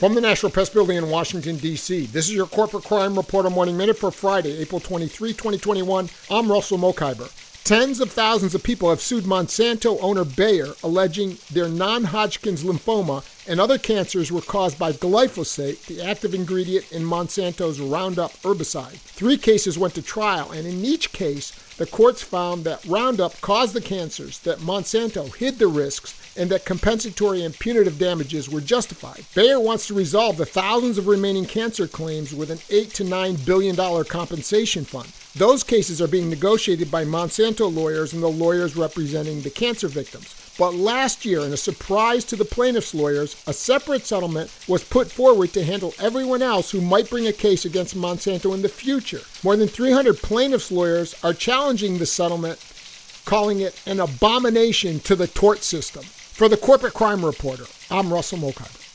From the National Press Building in Washington, D.C., this is your Corporate Crime Reporter Morning Minute for Friday, April 23, 2021. I'm Russell Mokhiber. Tens of thousands of people have sued Monsanto owner Bayer, alleging their non Hodgkin's lymphoma and other cancers were caused by glyphosate, the active ingredient in Monsanto's Roundup herbicide. Three cases went to trial, and in each case, the courts found that Roundup caused the cancers, that Monsanto hid the risks, and that compensatory and punitive damages were justified. Bayer wants to resolve the thousands of remaining cancer claims with an 8 to 9 billion dollar compensation fund. Those cases are being negotiated by Monsanto lawyers and the lawyers representing the cancer victims. But last year, in a surprise to the plaintiffs' lawyers, a separate settlement was put forward to handle everyone else who might bring a case against Monsanto in the future. More than 300 plaintiffs' lawyers are challenging the settlement, calling it an abomination to the tort system. For the Corporate Crime Reporter, I'm Russell Mokhiber.